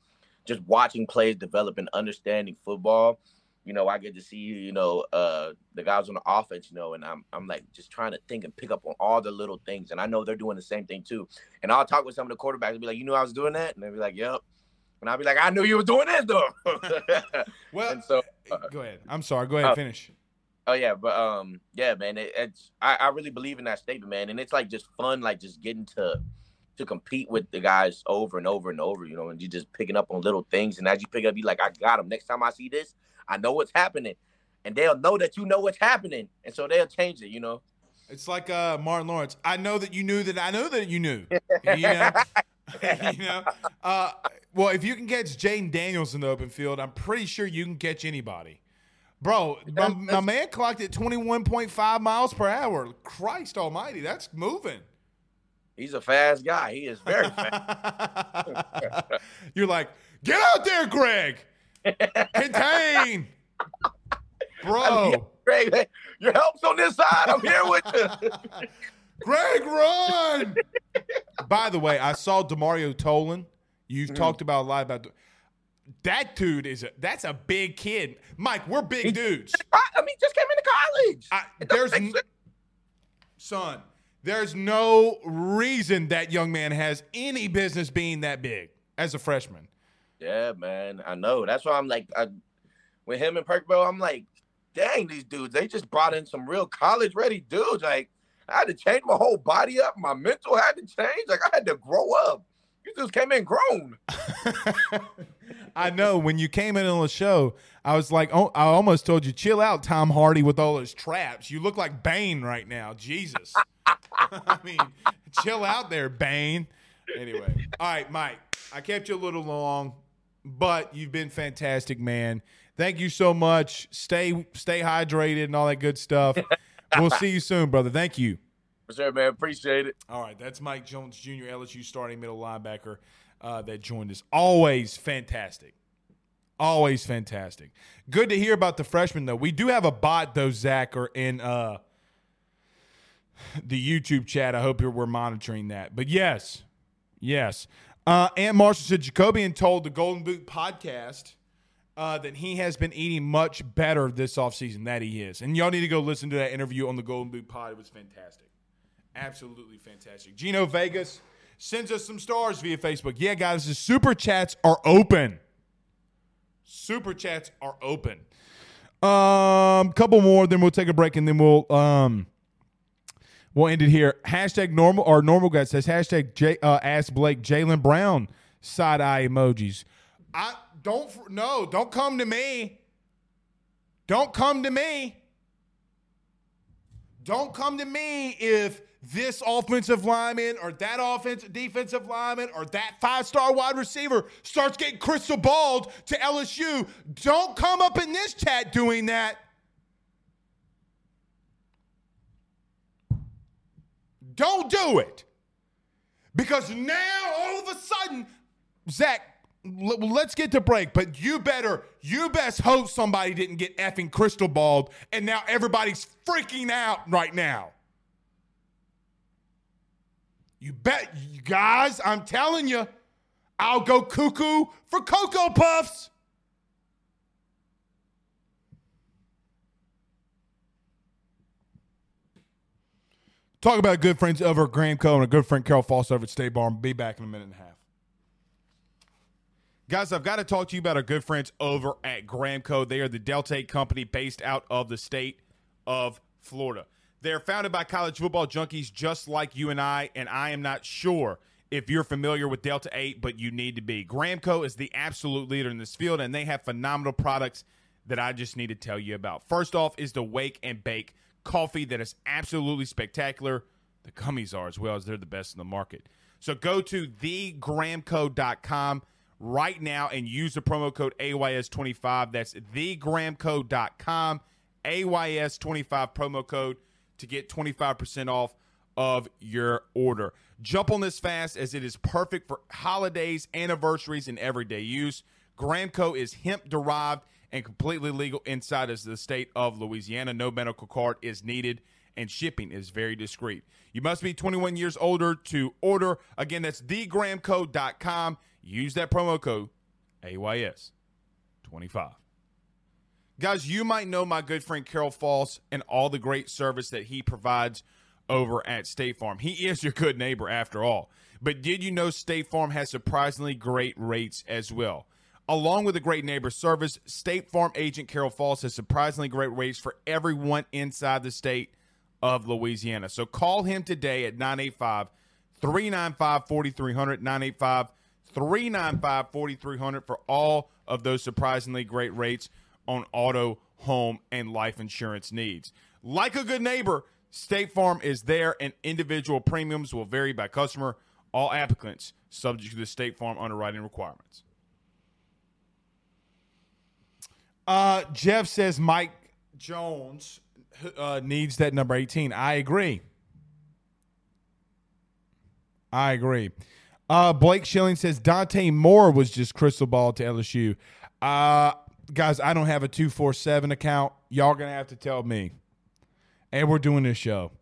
just watching plays develop and understanding football. you know, I get to see you know uh the guys on the offense, you know, and I'm I'm like just trying to think and pick up on all the little things, and I know they're doing the same thing too. And I'll talk with some of the quarterbacks and be like, you know, I was doing that, and they'll be like, yep. And I'll be like, I knew you were doing this though. *laughs* Well, and so go ahead. I'm sorry. Go ahead. Uh, finish. Oh yeah, but um, yeah, man, it, it's I, I really believe in that statement, man, and it's like just fun, like just getting to to compete with the guys over and over and over, you know, and you're just picking up on little things, and as you pick up, you're like, I got them. Next time I see this, I know what's happening, and they'll know that you know what's happening, and so they'll change it, you know. It's like uh, Martin Lawrence. I know that you knew that I know that you knew. you know, *laughs* you know? Uh, well, if you can catch Jayden Daniels in the open field, I'm pretty sure you can catch anybody. Bro, my, my man clocked at 21.5 miles per hour. Christ almighty, that's moving. He's a fast guy. He is very fast. *laughs* You're like, get out there, Greg. *laughs* Contain. Bro. Greg, your help's on this side. I'm here with you. *laughs* Greg, run! By the way, I saw Demario Tolan. You Mm-hmm. talked about a lot about that dude. Is a that's a big kid, Mike. We're big dudes. I mean, just came into college. I, there's n- son. There's no reason that young man has any business being that big as a freshman. Yeah, man, I know. That's why I'm like, I, with him and Perkville, I'm like, dang, these dudes, they just brought in some real college ready dudes. Like, I had to change my whole body up. My mental had to change. Like, I had to grow up. You just came in grown. *laughs* I know when you came in on the show, I was like, oh, I almost told you, chill out, Tom Hardy, with all those traps. You look like Bane right now. Jesus. *laughs* I mean, chill out there, Bane. Anyway, all right, Mike, I kept you a little long, but you've been fantastic, man. Thank you so much. Stay stay hydrated and all that good stuff. We'll see you soon, brother. Thank you. For sure, man. Appreciate it. All right, that's Mike Jones Jr., LSU starting middle linebacker uh, that joined us. Always fantastic. Always fantastic. Good to hear about the freshman, though. We do have a bot, though, Zach, or in uh, *laughs* the YouTube chat. I hope you're, we're monitoring that. But yes, yes. Uh, Aunt Marshall said Jacobian told the Golden Boot podcast uh, that he has been eating much better this offseason. That he is. And y'all need to go listen to that interview on the Golden Boot pod. It was fantastic. Absolutely fantastic. Gino Vegas sends us some stars via Facebook. Yeah, guys, the super chats are open. Super chats are open. Um, couple more, then we'll take a break, and then we'll um, we'll end it here. Hashtag normal or normal guy says hashtag J, uh, ask Blake Jalen Brown side eye emojis. I don't no, don't come to me. Don't come to me. Don't come to me if this offensive lineman or that offensive defensive lineman or that five star wide receiver starts getting crystal balled to LSU. Don't come up in this chat doing that. Don't do it. Because now all of a sudden, Zach, l- let's get to break. But you better, you best hope somebody didn't get effing crystal balled, and now everybody's freaking out right now. You bet, you guys. I'm telling you, I'll go cuckoo for Cocoa Puffs. Talk about good friends over at Gramco and a good friend Carol Foss over at State Farm. Be back in a minute and a half. Guys, I've got to talk to you about our good friends over at Gramco. They are the Delta 8 company based out of the state of Florida. They're founded by college football junkies just like you and I, and I am not sure if you're familiar with Delta 8, but you need to be. Gramco is the absolute leader in this field, and they have phenomenal products that I just need to tell you about. First off is the Wake and Bake coffee that is absolutely spectacular. The gummies are as well as they're the best in the market. So go to thegramco.com right now and use the promo code AYS25. That's thegramco.com, AYS25 promo code to get 25% off of your order. Jump on this fast as it is perfect for holidays, anniversaries, and everyday use. Gramco is hemp derived and completely legal inside of the state of Louisiana. No medical card is needed, and shipping is very discreet. You must be 21 years older to order. Again, that's thegramco.com. Use that promo code AYS25. Guys, you might know my good friend Carol Falls and all the great service that he provides over at State Farm. He is your good neighbor after all. But did you know State Farm has surprisingly great rates as well? Along with a great neighbor service, State Farm agent Carol Falls has surprisingly great rates for everyone inside the state of Louisiana. So call him today at 985 395 4300. 985 395 4300 for all of those surprisingly great rates on auto, home, and life insurance needs. Like a good neighbor, State Farm is there, and individual premiums will vary by customer. All applicants subject to the State Farm underwriting requirements. Uh, Jeff says Mike Jones uh, needs that number 18. I agree. I agree. Uh, Blake Schilling says Dante Moore was just crystal ball to LSU. Uh, guys, I don't have a 247 account. Y'all going to have to tell me. And we're doing this show.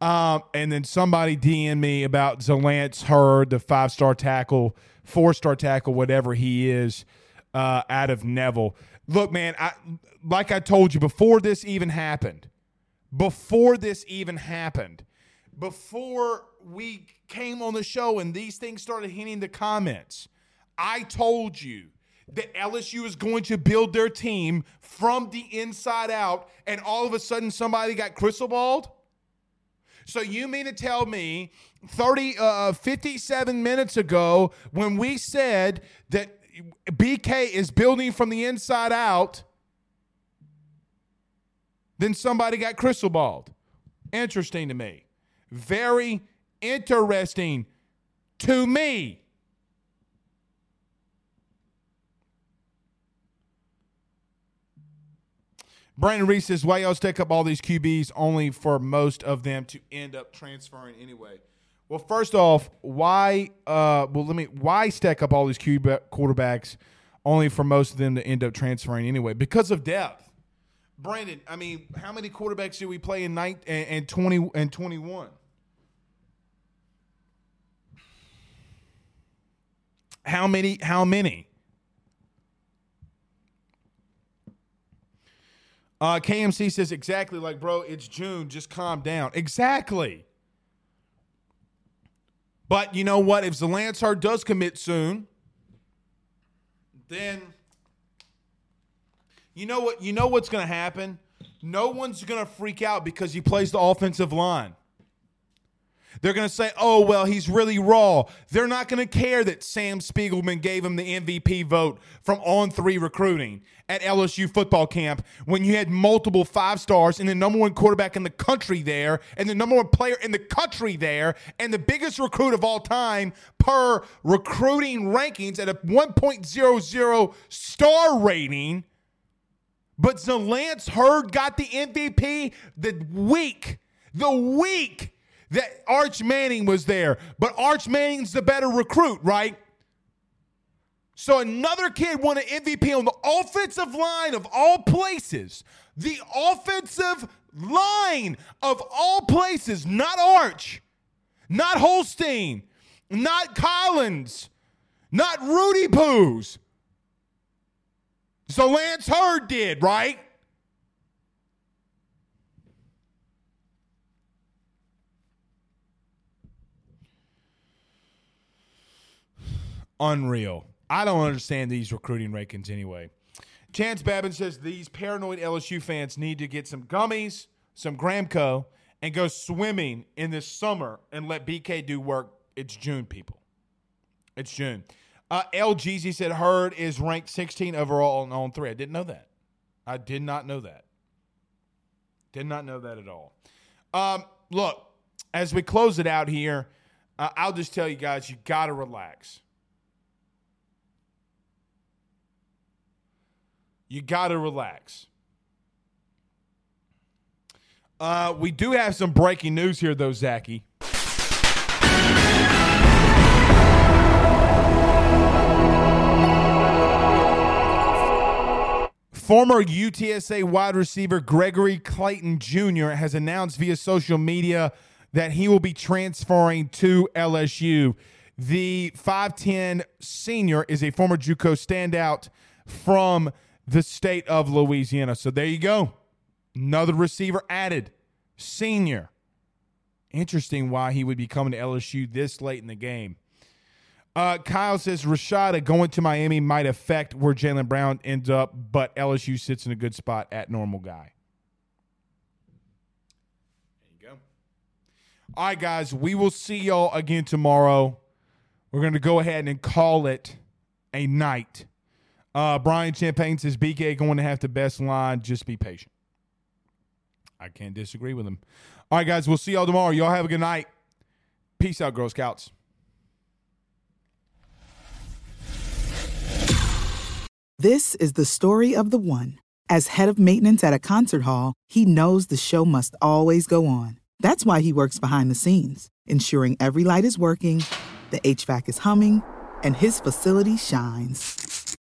Um, and then somebody DM me about Zalance Heard, the five star tackle, four star tackle, whatever he is, uh, out of Neville. Look, man, I like I told you before this even happened, before this even happened, before we came on the show and these things started hitting the comments, I told you that LSU is going to build their team from the inside out, and all of a sudden somebody got crystal balled? So you mean to tell me 30 uh, 57 minutes ago when we said that BK is building from the inside out, then somebody got crystal balled. Interesting to me. Very interesting to me. Brandon Reese says, why y'all take up all these QBs only for most of them to end up transferring anyway? Well, first off, why? Uh, well, let me. Why stack up all these QB quarterbacks only for most of them to end up transferring anyway? Because of depth. Brandon, I mean, how many quarterbacks did we play in night and, and twenty and twenty one? How many? How many? Uh, KMC says exactly like, bro, it's June. Just calm down. Exactly. But you know what? If Zalance Heard does commit soon, then you know what? You know what's going to happen. No one's going to freak out because he plays the offensive line. They're going to say, oh, well, he's really raw. They're not going to care that Sam Spiegelman gave him the MVP vote from On Three Recruiting at LSU football camp when you had multiple five stars and the number one quarterback in the country there and the number one player in the country there and the biggest recruit of all time per recruiting rankings at a 1.00 star rating. But Zalance Heard got the MVP the week, the week that Arch Manning was there, but Arch Manning's the better recruit, right? So another kid won an MVP on the offensive line of all places. The offensive line of all places, not Arch, not Holstein, not Collins, not Rudy Poos. Zalance Heard did, right? Unreal. I don't understand these recruiting rankings anyway. Chance Babin says these paranoid LSU fans need to get some gummies, some Gramco, and go swimming in this summer and let BK do work. It's June, people. It's June. Uh, LGZ said Heard is ranked 16 overall on, on three. I didn't know that. I did not know that. Did not know that at all. Um, look, as we close it out here, uh, I'll just tell you guys, you got to relax. You got to relax. Uh, we do have some breaking news here, though, Zachy. Former UTSA wide receiver Gregory Clayton Jr. has announced via social media that he will be transferring to LSU. The 5'10 senior is a former Juco standout from the state of Louisiana. So there you go. Another receiver added, senior. Interesting why he would be coming to LSU this late in the game. Uh, Kyle says Rashada going to Miami might affect where Jalen Brown ends up, but LSU sits in a good spot at normal guy. There you go. All right, guys, we will see y'all again tomorrow. We're going to go ahead and call it a night. Uh, Brian Champagne says BK going to have the best line. Just be patient. I can't disagree with him. All right, guys, we'll see y'all tomorrow. Y'all have a good night. Peace out, Girl Scouts. This is the story of the one. As head of maintenance at a concert hall, he knows the show must always go on. That's why he works behind the scenes, ensuring every light is working, the HVAC is humming, and his facility shines.